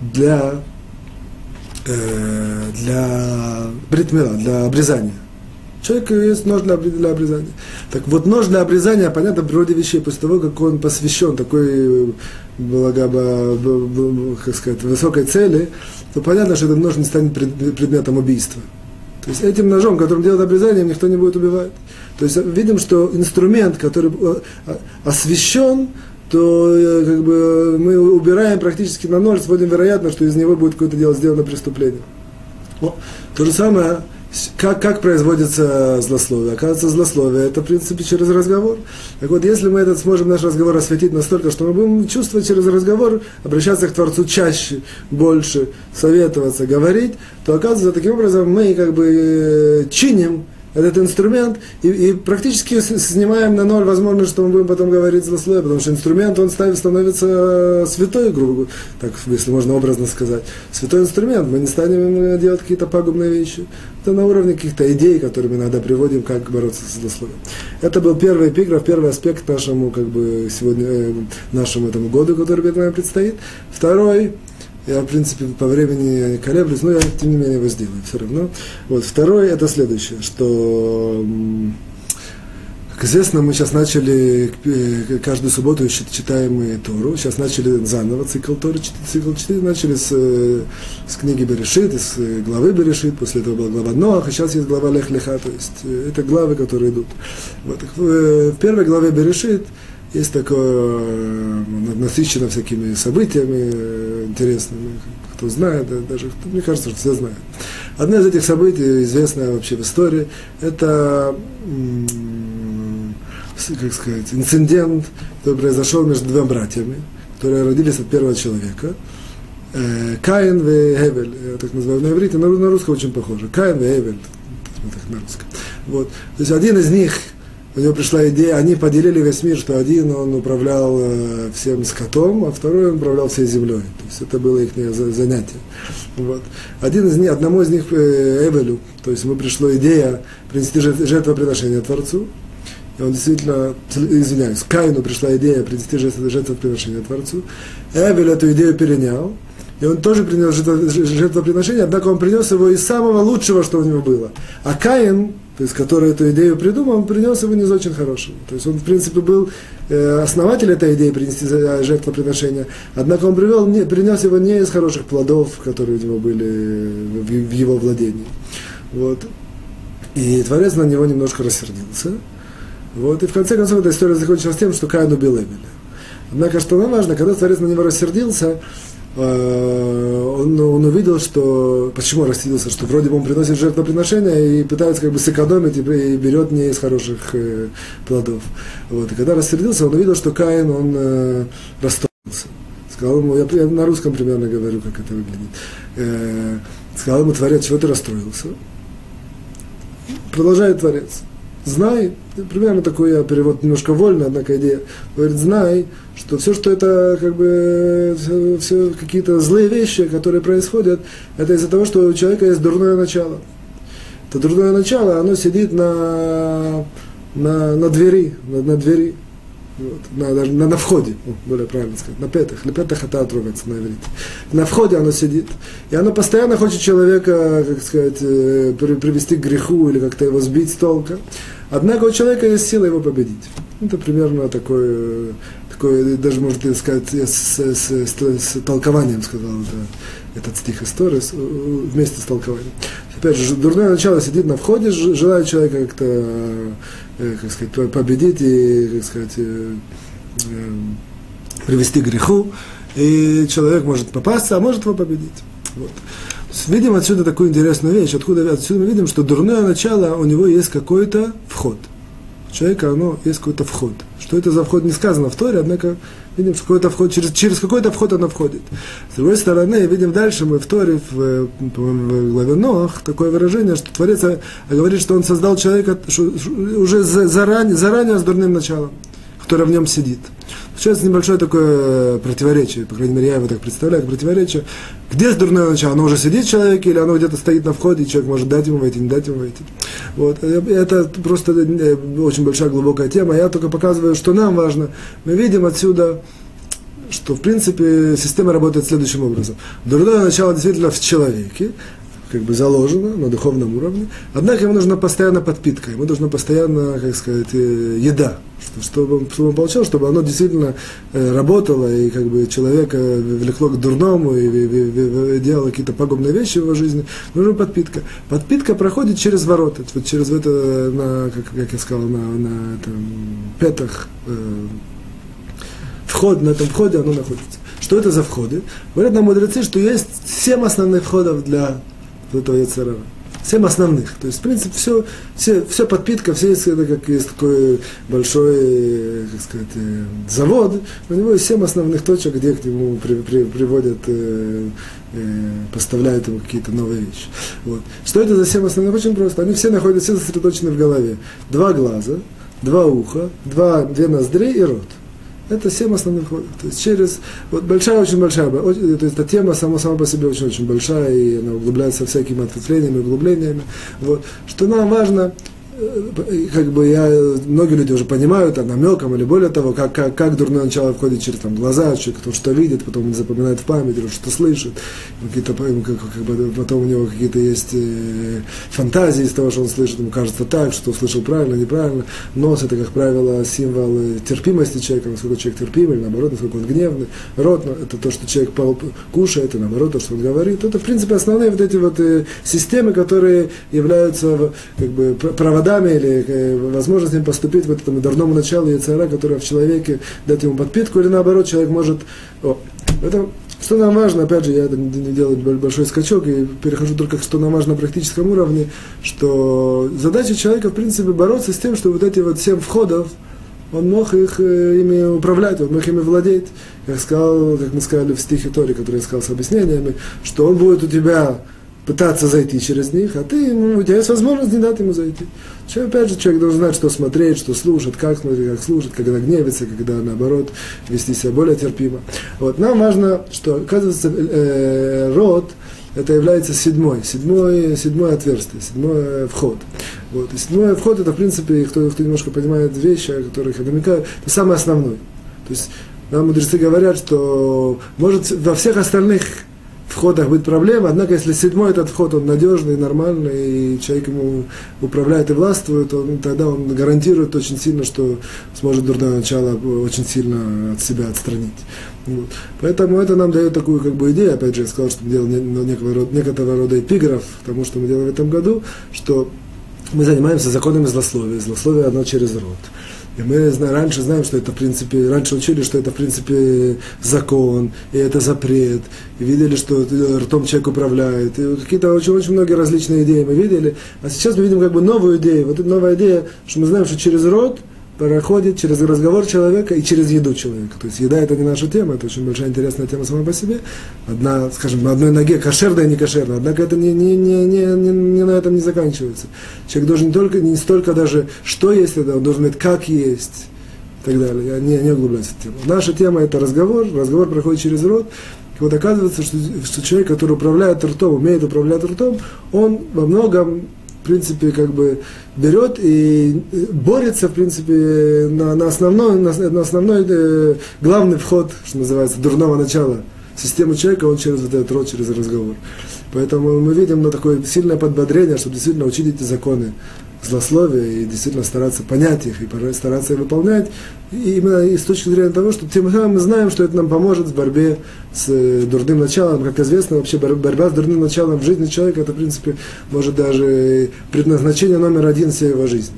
для, э, для бритмила, для обрезания. Человек есть нож для, для обрезания. Так вот, нож для обрезания, понятно, в природе вещей, после того, как он посвящен такой благо, как сказать, высокой цели, то понятно, что этот нож не станет предметом убийства. То есть этим ножом, которым делают обрезание, никто не будет убивать. То есть видим, что инструмент, который э, освещен, то э, как бы, мы убираем практически на ноль, сводим вероятно, что из него будет какое-то дело сделано преступление. О, то же самое как, как производится злословие? Оказывается, злословие это, в принципе, через разговор. Так вот, если мы этот сможем наш разговор осветить настолько, что мы будем чувствовать через разговор, обращаться к Творцу чаще, больше, советоваться, говорить, то, оказывается, таким образом мы как бы э, чиним этот инструмент и, и практически снимаем на ноль возможность, что мы будем потом говорить злословие, потому что инструмент, он ставит, становится э, святой, грубо так, если можно образно сказать. Святой инструмент, мы не станем делать какие-то пагубные вещи. Это на уровне каких-то идей, которые мы иногда приводим, как бороться с злословием. Это был первый эпиграф, первый аспект нашему, как бы, сегодня, э, нашему этому году, который перед нами предстоит. Второй, я, в принципе, по времени колеблюсь, но я, тем не менее, его сделаю все равно. Вот. Второе, это следующее, что, как известно, мы сейчас начали, э, каждую субботу читаем мы Тору, сейчас начали заново цикл Торы, цикл 4, начали с, э, с книги Берешит, из э, главы Берешит, после этого была глава Ноах, и сейчас есть глава Лех Леха, то есть это главы, которые идут. Вот. В первой главе Берешит есть такое, насыщено всякими событиями интересными, кто знает, даже, мне кажется, что все знают. Одно из этих событий, известное вообще в истории, это, как сказать, инцидент, который произошел между двумя братьями, которые родились от первого человека. Э, Каин и Хевель, так называю на иврите, на, русском очень похоже. Каин и Хевель, так на русском. Вот. То есть один из них у него пришла идея, они поделили весь мир, что один он управлял э, всем скотом, а второй он управлял всей землей. То есть это было их занятие. Вот. Один из них, одному из них, э, Эвелю, то есть ему пришла идея принести жертвоприношение Творцу, и он действительно, извиняюсь, Каину пришла идея принести жертвоприношение Творцу. Эвель эту идею перенял, и он тоже принес жертвоприношение, однако он принес его из самого лучшего, что у него было. А Каин, то есть, который эту идею придумал, он принес его не из очень хорошего. То есть он, в принципе, был э, основатель этой идеи принести жертвоприношение, однако он привел, не, принес его не из хороших плодов, которые у него были в, в его владении. Вот. И Творец на него немножко рассердился. Вот, и в конце концов эта история закончилась тем, что Каин убил Эвеля. Однако, что нам важно, когда Творец на него рассердился, э, он, он увидел, что почему рассердился, что вроде бы он приносит жертвоприношение и пытается как бы сэкономить и, и берет не из хороших э, плодов. Вот. И когда рассердился, он увидел, что Каин, он э, расстроился. Сказал ему, я, я на русском примерно говорю, как это выглядит. Э, сказал ему, Творец, чего ты расстроился? Продолжает Творец знай, примерно такой я перевод немножко вольно, однако идея, говорит, знай, что все, что это как бы все, все какие-то злые вещи, которые происходят, это из-за того, что у человека есть дурное начало. Это дурное начало, оно сидит на, на, на двери, на, на двери. Вот, на, даже на, на входе, более правильно сказать, на пятых, на пятых это отрубается на иврите. На входе оно сидит, и оно постоянно хочет человека, как сказать, э, привести к греху или как-то его сбить с толка. Однако у человека есть сила его победить. Это примерно такое, такое даже можно сказать, с, с, с, с толкованием сказал это, этот стих истории вместе с толкованием. Опять же, дурное начало сидит на входе, желает человека как-то, э, как сказать, победить и, как сказать, э, э, привести к греху, и человек может попасться, а может его победить. Вот. Видим отсюда такую интересную вещь. Откуда отсюда мы видим, что дурное начало, у него есть какой-то вход. У человека оно есть какой-то вход. Что это за вход, не сказано в Торе, однако видим, что какой-то вход, через, через какой-то вход оно входит. С другой стороны, видим дальше, мы в Торе, в, в главе Нох, такое выражение, что Творец говорит, что он создал человека уже заранее, заранее с дурным началом, которое в нем сидит. Сейчас небольшое такое противоречие, по крайней мере, я его так представляю, противоречие. Где дурное начало? Оно уже сидит в человеке, или оно где-то стоит на входе, и человек может дать ему войти, не дать ему войти. Вот. Это просто э, очень большая глубокая тема. Я только показываю, что нам важно. Мы видим отсюда, что, в принципе, система работает следующим образом. Дурное начало действительно в человеке, как бы заложено на духовном уровне, однако ему нужна постоянно подпитка, ему нужна постоянно, как сказать, э, еда, чтобы, чтобы он получал, чтобы оно действительно э, работало, и как бы человека влекло к дурному, и, и, и, делало какие-то пагубные вещи в его жизни, нужна подпитка. Подпитка проходит через ворота, вот через это, на, как, как я сказал, на, на этом, пятах, э, вход, на этом входе оно находится. Что это за входы? Говорят нам мудрецы, что есть семь основных входов для этого яцерара. Семь основных. То есть, в принципе, все, все, все подпитка, все это как есть такой большой, как сказать, э, завод, у него есть семь основных точек, где к нему при, при, приводят, э, э, поставляют ему какие-то новые вещи. Вот. Что это за семь основных? Очень просто. Они все находятся, все сосредоточены в голове. Два глаза, два уха, два, две ноздри и рот. Это семь основных. То есть через, вот большая, очень большая, то есть эта тема сама, сама по себе очень-очень большая, и она углубляется всякими ответвлениями, углублениями. Вот. Что нам важно, как бы я, многие люди уже понимают, а намеком или более того, как, как, как дурное начало входит через там, глаза, человек кто что видит, потом он запоминает в памяти, или что слышит, какие-то, как, как бы, потом у него какие-то есть э, фантазии из того, что он слышит, ему кажется так, что услышал правильно, неправильно. Нос это, как правило, символ терпимости человека, насколько человек терпимый, или наоборот, насколько он гневный. Рот это то, что человек кушает, и наоборот, то, что он говорит. Это, в принципе, основные вот эти вот э, системы, которые являются как бы проводами годами или э, возможностями поступить в этому дурному началу яйцера, которое в человеке дать ему подпитку, или наоборот, человек может... О, это что нам важно, опять же, я не делаю большой скачок и перехожу только, что нам важно на практическом уровне, что задача человека, в принципе, бороться с тем, что вот эти вот семь входов, он мог их э, ими управлять, он мог ими владеть. Как сказал, как мы сказали в стихе Тори, который я сказал с объяснениями, что он будет у тебя пытаться зайти через них, а ты ему, у тебя есть возможность не дать ему зайти. Человек, опять же, человек должен знать, что смотреть, что слушать, как смотреть, как слушать, когда гневится, когда, наоборот, вести себя более терпимо. Вот. Нам важно, что, оказывается, э, род, это является седьмой, седьмой, седьмое отверстие, седьмой вход. Вот. И седьмой вход, это, в принципе, кто, кто немножко понимает вещи, о которых я намекаю, это самый основной. То есть, нам мудрецы говорят, что, может, во всех остальных входах будет проблема, однако если седьмой этот вход, он надежный, нормальный, и человек ему управляет и властвует, он, тогда он гарантирует очень сильно, что сможет дурное начало очень сильно от себя отстранить. Вот. Поэтому это нам дает такую как бы идею, опять же, я сказал, что мы делаем некого рода, некоторого рода эпиграф тому, что мы делаем в этом году, что мы занимаемся законами злословия. Злословие одно через род. И мы раньше знаем, что это, в принципе, раньше учили, что это, в принципе, закон, и это запрет, и видели, что ртом человек управляет, и какие-то очень-очень многие различные идеи мы видели. А сейчас мы видим как бы новую идею. Вот эта новая идея, что мы знаем, что через рот – проходит через разговор человека и через еду человека. То есть еда это не наша тема, это очень большая интересная тема сама по себе. Одна, скажем, на одной ноге кошерная не кошерная, однако это не, не, не, не, не, не на этом не заканчивается. Человек должен не только, не столько даже что есть это, он должен знать, как есть и так далее. Я не, не углубляюсь в тему. Наша тема это разговор, разговор проходит через рот. И вот оказывается, что, что человек, который управляет ртом, умеет управлять ртом, он во многом принципе, как бы берет и борется, в принципе, на, на основной, на, на основной э, главный вход, что называется, дурного начала системы человека, он через вот этот рот, через разговор. Поэтому мы видим на такое сильное подбодрение, чтобы действительно учить эти законы злословия и действительно стараться понять их и стараться их выполнять. И именно и с точки зрения того, что тем самым мы знаем, что это нам поможет в борьбе с э, дурным началом. Как известно, вообще борьба с дурным началом в жизни человека, это, в принципе, может даже предназначение номер один всей его жизни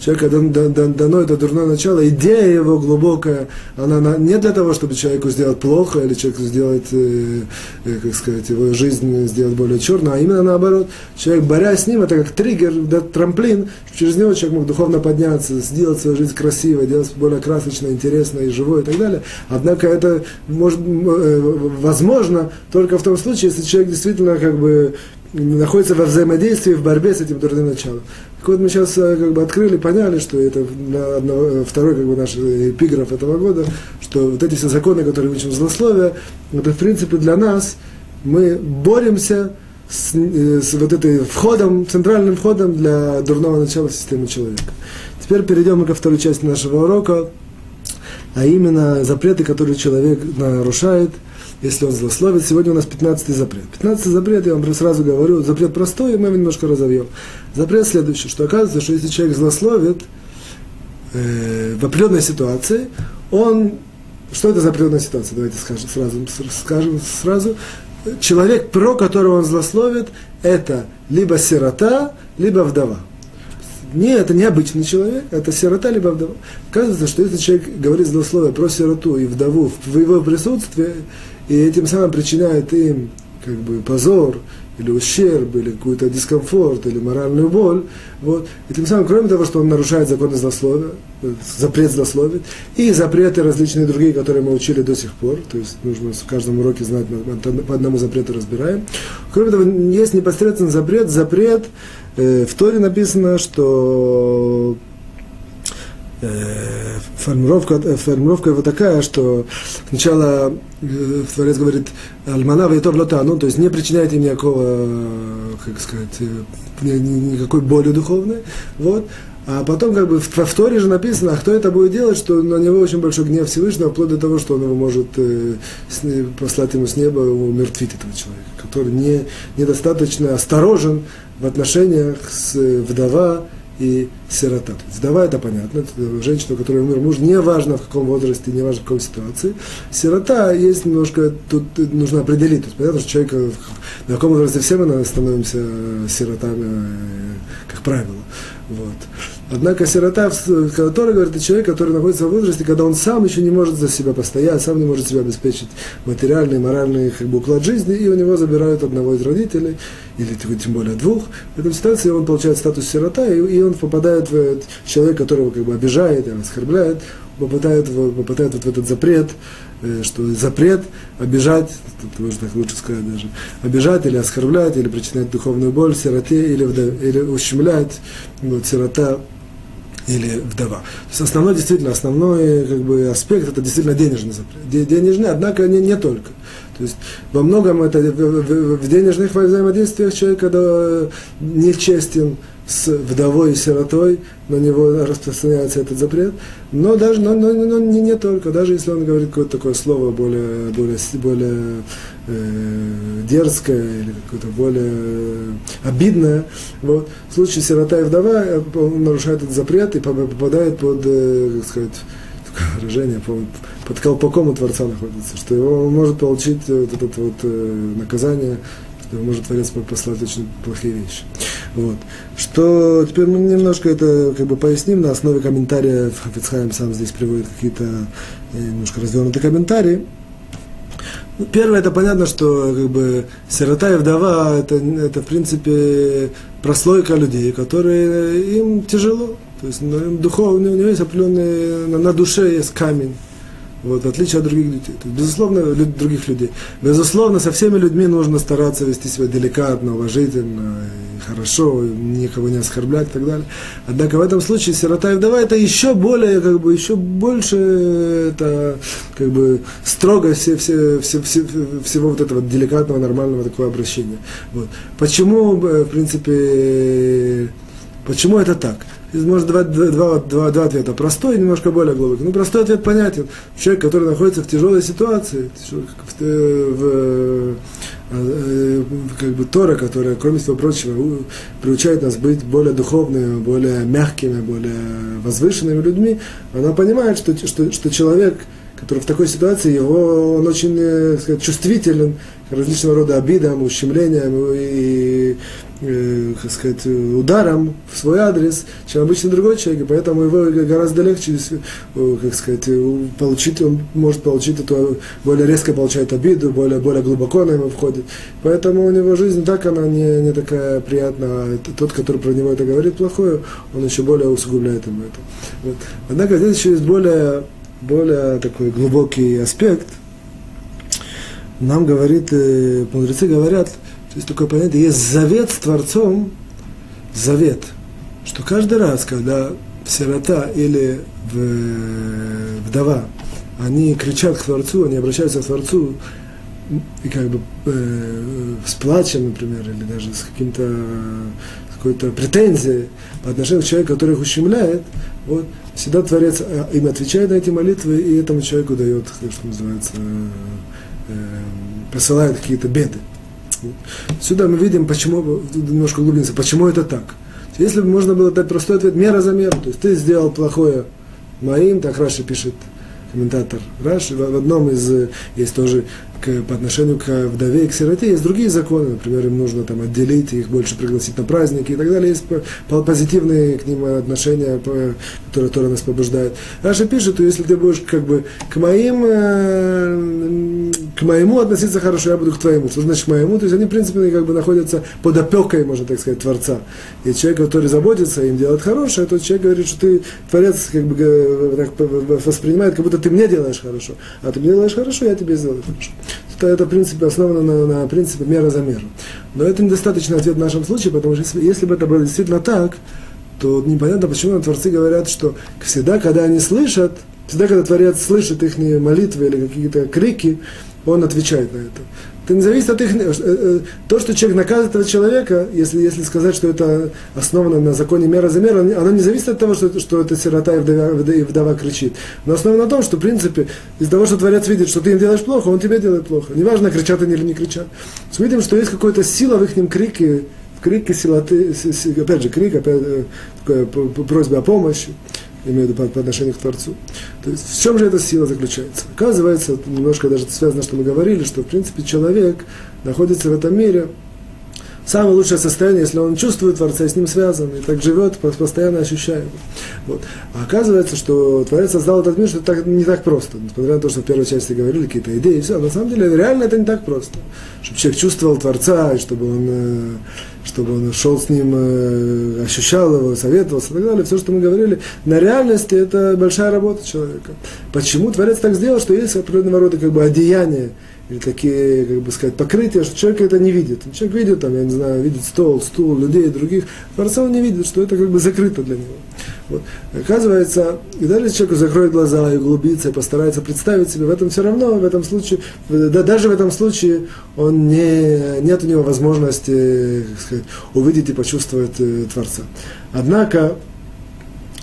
человека дано это дурное начало, идея его глубокая, она не для того, чтобы человеку сделать плохо или человеку сделать, э, э, как сказать, его жизнь сделать более черной, а именно наоборот. Человек, борясь с ним, это как триггер, да, трамплин, через него человек мог духовно подняться, сделать свою жизнь красивой, делать более красочной, интересной живой и так далее. Однако это может, э, возможно только в том случае, если человек действительно как бы находится во взаимодействии, в борьбе с этим дурным началом. Так вот мы сейчас э, как бы открыли, поняли, что это э, второй как бы наш эпиграф этого года, что вот эти все законы, которые учим злословия, это в принципе для нас, мы боремся с, э, с вот этой входом, центральным входом для дурного начала системы человека. Теперь перейдем мы ко второй части нашего урока, а именно запреты, которые человек нарушает – если он злословит. Сегодня у нас 15 запрет. 15 запрет, я вам сразу говорю, запрет простой, и мы его немножко разовьем. Запрет следующий, что оказывается, что если человек злословит э, в определенной ситуации, он... Что это за определенная ситуация? Давайте скажем сразу. Скажем сразу. Человек, про которого он злословит, это либо сирота, либо вдова. Не, это не обычный человек, это сирота либо вдова. Оказывается, что если человек говорит злословие про сироту и вдову в его присутствии, и этим самым причиняет им как бы позор, или ущерб, или какой-то дискомфорт, или моральную боль. Вот. И тем самым, кроме того, что он нарушает законы злословия, запрет злословить, и запреты различные другие, которые мы учили до сих пор, то есть нужно в каждом уроке знать, по одному запрету разбираем. Кроме того, есть непосредственно запрет, запрет, э, в Торе написано, что Э, формировка, э, формировка его такая, что сначала э, Творец говорит Альмана Вейтов Лотану, то есть не причиняйте им никакого, как сказать, никакой боли духовной. Вот. А потом, как бы, в повторе же написано, а кто это будет делать, что на него очень большой гнев Всевышнего, вплоть до того, что он его может э, послать ему с неба, умертвить этого человека, который не, недостаточно осторожен в отношениях с вдова, и сирота. То есть вдова это понятно, это женщина, у которой умер муж, неважно в каком возрасте, неважно в какой ситуации. Сирота есть немножко, тут нужно определить. То есть понятно, что человек на каком возрасте все мы становимся сиротами, э, как правило. Вот. Однако сирота, который говорит, это человек, который находится в возрасте, когда он сам еще не может за себя постоять, сам не может себя обеспечить материальный, моральный как бы, уклад жизни, и у него забирают одного из родителей, или тем более двух. В этом ситуации он получает статус сирота, и, и он попадает в человек, которого как бы обижает, оскорбляет, попадает в, попадает вот в этот запрет э, что запрет обижать, тут можно так лучше сказать даже, обижать или оскорблять, или причинять духовную боль сироте, или, или ущемлять вот, сирота или вдова. То есть основной, действительно, основной как бы, аспект это действительно денежный запрет. Денежный, однако не, не только. То есть во многом это в, денежных взаимодействиях человек, когда нечестен, с вдовой и сиротой, на него распространяется этот запрет. Но даже, но, но, но не, не только, даже если он говорит какое-то такое слово более, более, более э, дерзкое или какое-то более обидное, вот, в случае сирота и вдова он нарушает этот запрет и попадает под, э, как сказать, выражение, под, колпаком у Творца находится, что его может получить вот это вот э, наказание может Творец послать очень плохие вещи. Вот. Что теперь мы немножко это как бы поясним на основе комментария Хафицхайм сам здесь приводит какие-то э, немножко развернутые комментарии. Ну, первое, это понятно, что как бы сирота и вдова это, это в принципе прослойка людей, которые им тяжело. То есть ну, духовно, у него есть определенный, на, на душе есть камень. Вот, в отличие от других людей. То есть, безусловно, люд, других людей. Безусловно, со всеми людьми нужно стараться вести себя деликатно, уважительно, и хорошо, никого не оскорблять и так далее. Однако в этом случае сирота и вдова это еще более, как бы, еще больше это, как бы, строго все, все, все, все, всего вот этого деликатного, нормального такого обращения. Вот. Почему, в принципе, почему это так? Здесь может два, два, два, два ответа. Простой и немножко более глубокий. Ну, простой ответ понятен. Человек, который находится в тяжелой ситуации, в, в, в, как бы Тора, которая, кроме всего прочего, приучает нас быть более духовными, более мягкими, более возвышенными людьми, она понимает, что, что, что человек, который в такой ситуации, его, он очень э, сказать, чувствителен к различного рода обидам, ущемлениям и э, как сказать, ударом в свой адрес, чем обычный другой человек, и поэтому его гораздо легче, э, как сказать, получить, он может получить эту, более резко получает обиду, более, более глубоко на него входит. Поэтому у него жизнь так, она не, не такая приятная, а тот, который про него это говорит плохое, он еще более усугубляет ему это. Вот. Однако здесь еще есть более, более такой глубокий аспект, нам говорит, э, мудрецы говорят, есть такое понятие, есть завет с Творцом, завет, что каждый раз, когда сирота или вдова, они кричат к Творцу, они обращаются к Творцу, и как бы э, с плачем, например, или даже с каким-то какой-то претензией по отношению к человеку, который их ущемляет, вот, всегда Творец э, им отвечает на эти молитвы, и этому человеку дает, что называется, э, посылает какие-то беды. Сюда мы видим, почему, немножко углубимся, почему это так. Если бы можно было дать простой ответ, мера за меру, то есть ты сделал плохое моим, так Раши пишет, комментатор Раши, в одном из, есть тоже к, по отношению к вдове и к сироте, есть другие законы, например, им нужно там отделить, их больше пригласить на праздники и так далее, есть позитивные к ним отношения, которые Тора нас побуждает. Раша пишет, что если ты будешь как бы к моим, э, к моему относиться хорошо, я буду к твоему. Что значит к моему? То есть они, в принципе, как бы находятся под опекой, можно так сказать, Творца. И человек, который заботится, им делает хорошее, тот человек говорит, что ты, Творец, как бы так воспринимает, как будто ты мне делаешь хорошо. А ты мне делаешь хорошо, я тебе сделаю хорошо то это, в принципе, основано на, на принципе мера за меру. Но это недостаточный ответ в нашем случае, потому что если, если бы это было действительно так, то непонятно, почему творцы говорят, что всегда, когда они слышат, всегда, когда Творец слышит их молитвы или какие-то крики, он отвечает на это. Это не зависит от их... Э, э, то, что человек наказывает этого человека, если, если сказать, что это основано на законе мера за меру, оно не зависит от того, что, что это сирота и вдова, и вдова кричит. Но основано на том, что, в принципе, из-за того, что Творец видит, что ты им делаешь плохо, он тебе делает плохо. Неважно, кричат они или не кричат. Мы видим, что есть какая-то сила в их крике, в крике силоты, опять же, крик, опять, э, просьба о помощи имею в виду по, отношению к Творцу. То есть в чем же эта сила заключается? Оказывается, немножко даже связано, что мы говорили, что в принципе человек находится в этом мире самое лучшее состояние, если он чувствует Творца и с ним связан, и так живет, постоянно ощущая его. Вот. А оказывается, что Творец создал этот мир, что это так, не так просто. Несмотря на то, что в первой части говорили какие-то идеи, и все, на самом деле реально это не так просто. Чтобы человек чувствовал Творца, и чтобы он, э, чтобы он шел с ним, э, ощущал его, советовался и так далее. Все, что мы говорили, на реальности это большая работа человека. Почему Творец так сделал, что есть определенного рода как бы одеяние, или такие, как бы сказать, покрытия, что человек это не видит. Человек видит, там, я не знаю, видит стол, стул, людей, других. Творца он не видит, что это как бы закрыто для него. Вот. Оказывается, и даже человек закроет глаза и углубится, и постарается представить себе, в этом все равно, в этом случае, да, даже в этом случае он не, нет у него возможности сказать, увидеть и почувствовать э, Творца. Однако,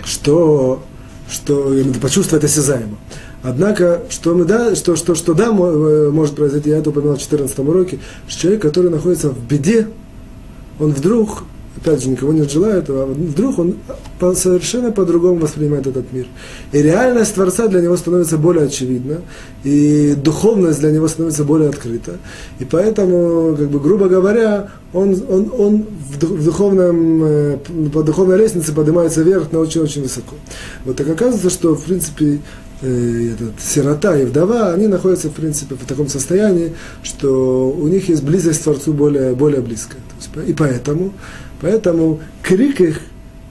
что, что почувствовать осязаемо. Однако, что, мы, да, что, что, что да, э, может произойти, я это упоминал в 14 уроке, что человек, который находится в беде, он вдруг опять же, никого не желает, а вдруг он совершенно по-другому воспринимает этот мир. И реальность Творца для него становится более очевидна, и духовность для него становится более открыта. И поэтому, как бы, грубо говоря, он, он, он в духовном, э, по духовной лестнице поднимается вверх на очень-очень высоко. Вот так оказывается, что, в принципе, э, этот, сирота и вдова, они находятся, в принципе, в таком состоянии, что у них есть близость к Творцу более, более близкая. И поэтому Поэтому крик их,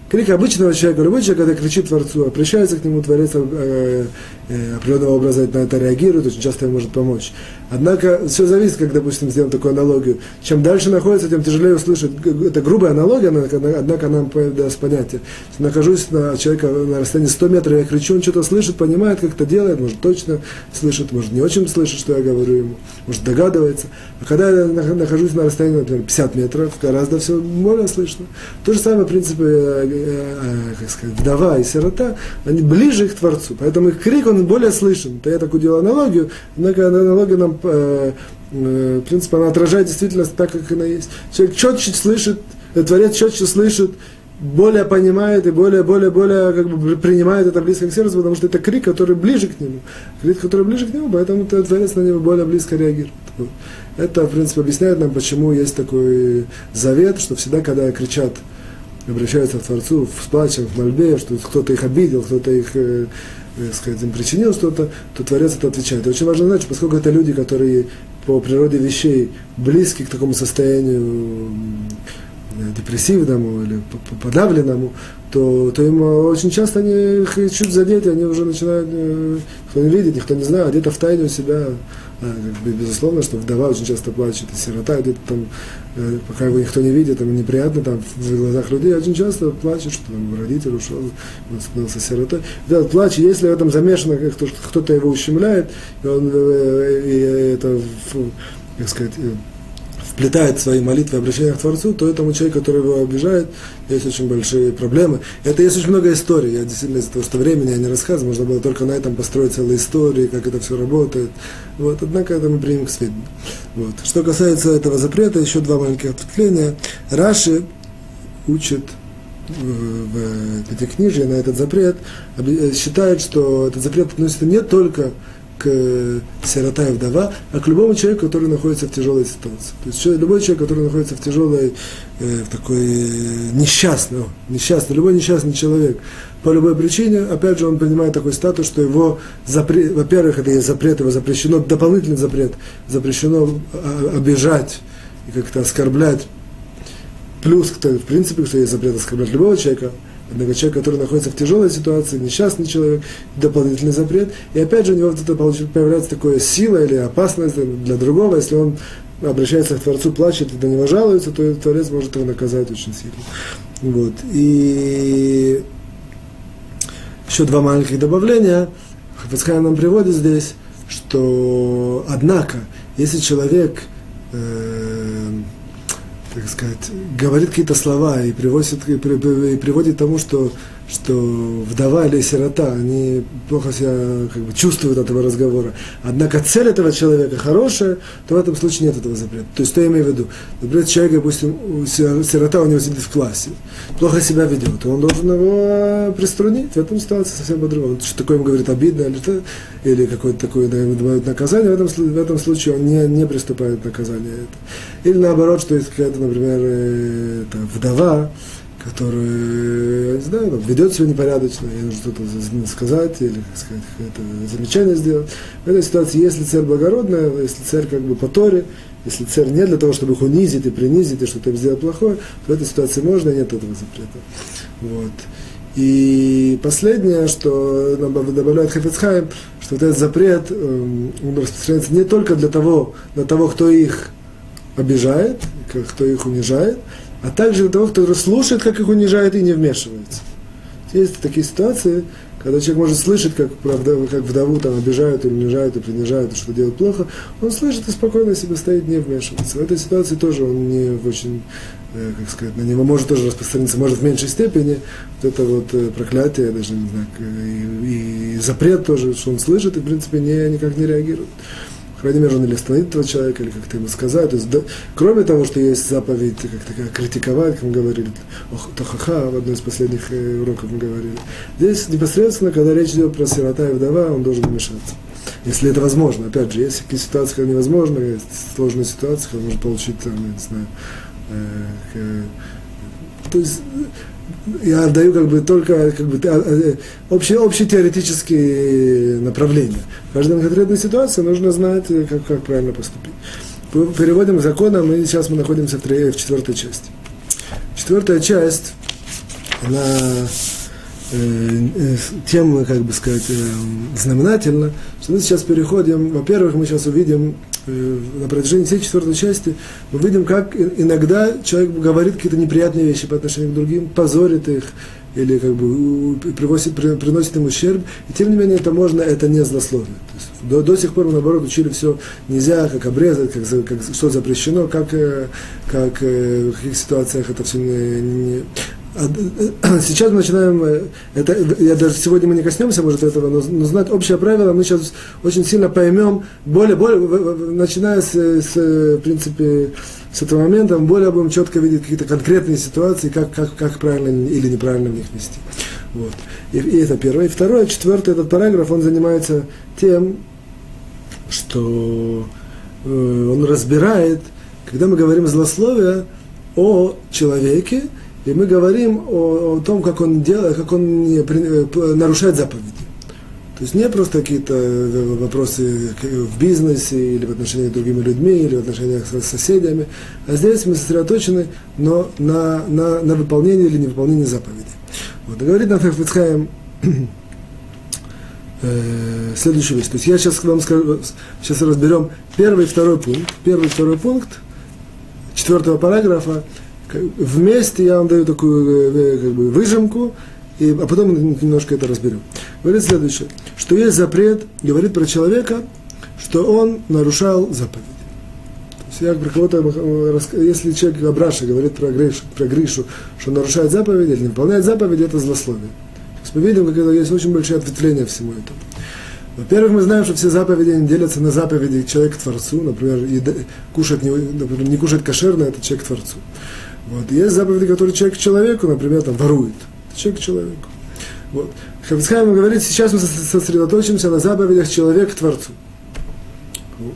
крик обычного человека, любой человек, когда кричит Творцу, обращается к нему, Творец э, э, определенного образа на это реагирует, очень часто ему может помочь. Однако все зависит, как, допустим, сделаем такую аналогию. Чем дальше находится, тем тяжелее услышать. Это грубая аналогия, однако нам даст понятие. Если нахожусь на человека на расстоянии 100 метров, я кричу, он что-то слышит, понимает, как это делает, может точно слышит, может не очень слышит, что я говорю ему, может догадывается. А когда я нахожусь на расстоянии, например, 50 метров, гораздо все более слышно. То же самое, в принципе, э, э, как сказать, вдова и сирота, они ближе к Творцу. Поэтому их крик, он более слышен. То я такую делаю аналогию, однако аналогия нам Э, э, принципе, она отражает действительность так, как она есть. Человек четче слышит, э, Творец четче слышит, более понимает и более, более, более как бы принимает это близко к сердцу, потому что это крик, который ближе к нему. Крик, который ближе к нему, поэтому Творец на него более близко реагирует. Это, в принципе, объясняет нам, почему есть такой завет, что всегда, когда кричат, обращаются к Творцу в плачем, в мольбе, что кто-то их обидел, кто-то их так сказать, им причинил что-то, то Творец это отвечает. И очень важно знать, поскольку это люди, которые по природе вещей близки к такому состоянию депрессивному или подавленному, то, то им очень часто они их чуть задеты, они уже начинают, э, кто не видит, никто не знает, а где-то в тайне у себя безусловно, что вдова очень часто плачет, и сирота где-то там, э, пока его никто не видит, ему неприятно там в глазах людей, очень часто плачет, что там родитель ушел, он становился сиротой. Да, плач, если в этом замешано, кто-то его ущемляет, и он э, и это, как сказать, вплетает свои молитвы и обращения к Творцу, то этому человеку, который его обижает, есть очень большие проблемы. Это есть очень много историй. Я действительно из-за того, что времени я не рассказываю, можно было только на этом построить целые истории, как это все работает. Вот, однако это мы примем к сведению. Вот. Что касается этого запрета, еще два маленьких ответвления. Раши учит э, в Пятикнижье на этот запрет, считает, что этот запрет относится не только сирота и вдова, а к любому человеку, который находится в тяжелой ситуации. То есть любой человек, который находится в тяжелой, э, в такой э, несчастный, несчастный, любой несчастный человек, по любой причине, опять же, он принимает такой статус, что его запрет, во-первых, это есть запрет, его запрещено, дополнительный запрет, запрещено а, обижать и как-то оскорблять. Плюс, в принципе, что есть запрет оскорблять любого человека, человек, который находится в тяжелой ситуации, несчастный человек, дополнительный запрет. И опять же у него вот это появляется такое сила или опасность для другого, если он обращается к Творцу, плачет и до него жалуется, то Творец может его наказать очень сильно. Вот. И еще два маленьких добавления. Хафицхайм нам приводит здесь, что, однако, если человек э, так сказать, говорит какие-то слова и приводит, и приводит к тому, что что вдова или сирота, они плохо себя как бы, чувствуют от этого разговора. Однако цель этого человека хорошая, то в этом случае нет этого запрета. То есть, что я имею в виду? Например, человек, допустим, сирота у него сидит в классе, плохо себя ведет, то он должен его приструнить. В этом ситуации совсем по-другому. Что такое ему говорит обидно или, что, или какое-то такое да, наказание, в этом, в этом случае он не, не приступает к наказанию. Или наоборот, что есть какая-то, например, э, это, вдова, который, я не знаю, ведет себя непорядочно, ей нужно что-то сказать или, как сказать, это замечание сделать. В этой ситуации, если цель благородная, если цель как бы по Торе, если цель не для того, чтобы их унизить и принизить, и что-то им сделать плохое, то в этой ситуации можно, нет этого запрета. Вот. И последнее, что добавляет Хафицхайм, что вот этот запрет, эм, он распространяется не только для того, для того, кто их обижает, кто их унижает, а также для того, кто слушает, как их унижает и не вмешивается. Есть такие ситуации, когда человек может слышать, как, правда, как вдову там обижают или унижают, и принижают, что делают плохо, он слышит и спокойно себе стоит, не вмешивается. В этой ситуации тоже он не очень, э, как сказать, на него может тоже распространиться, может в меньшей степени, вот это вот э, проклятие, даже не знаю, и, и запрет тоже, что он слышит, и в принципе не, никак не реагирует крайней мере, или остановит этого человека, или как-то ему сказать. То есть, да, кроме того, что есть заповедь как такая критиковать, как мы говорили, тохаха, в одной из последних э, уроков мы говорили. Здесь непосредственно, когда речь идет про сирота и вдова, он должен вмешаться. Если это возможно. Опять же, есть какие ситуации, когда невозможно, есть сложные ситуации, когда можно получить, там, я не знаю, э, э, то есть я отдаю как бы только как бы, общие, общие теоретические направления. В каждой конкретной ситуации нужно знать, как, как правильно поступить. Переводим законом, и сейчас мы находимся в, третьей, в четвертой части. Четвертая часть, она э, э, тем, как бы сказать, э, знаменательно, что мы сейчас переходим, во-первых, мы сейчас увидим Э, на протяжении всей четвертой части мы видим, как иногда человек говорит какие-то неприятные вещи по отношению к другим, позорит их, или как бы приносит, приносит им ущерб, и тем не менее это можно, это не злословие. То есть, до, до сих пор мы наоборот учили все нельзя, как обрезать, как, как, что запрещено, как, э, как э, в каких ситуациях это все не, не [clears throat] сейчас мы начинаем, э, это, я даже сегодня мы не коснемся, может, этого, но, но знать общее правило мы сейчас очень сильно поймем, более, более, начиная с, с, в принципе, с этого момента, мы более будем четко видеть какие-то конкретные ситуации, как, как, как правильно или неправильно в них вести. Вот. И, и это первое. И второе, четвертый этот параграф, он занимается тем, что э, он разбирает, когда мы говорим злословие о человеке, и мы говорим о, о том, как он, делает, как он не, э, нарушает заповеди. То есть не просто какие-то э, вопросы в бизнесе или в отношении с другими людьми, или в отношениях с соседями, а здесь мы сосредоточены но на, на, на выполнении или невыполнении заповедей. Вот. И говорит нам Хафицхайм э, следующую вещь. То есть я сейчас вам скажу, сейчас разберем первый и второй пункт. Первый и второй пункт четвертого параграфа вместе я вам даю такую э, как бы, выжимку, и, а потом немножко это разберем. Говорит следующее, что есть запрет, говорит про человека, что он нарушал заповедь. То есть я про кого-то, э, если человек Абраша говорит про Гришу, про Гришу, что он нарушает заповедь или не выполняет заповедь, это злословие. То есть мы видим, как это есть очень большое ответвление всему этому. Во-первых, мы знаем, что все заповеди не делятся на заповеди человек к Творцу, например, кушать не, например, не кушать кошерно, это человек к Творцу. Вот. Есть заповеди, которые человек человеку, например, там, ворует. Человек человеку. Вот. Хавицхайм говорит, сейчас мы сосредоточимся на заповедях человека к Творцу. Вот.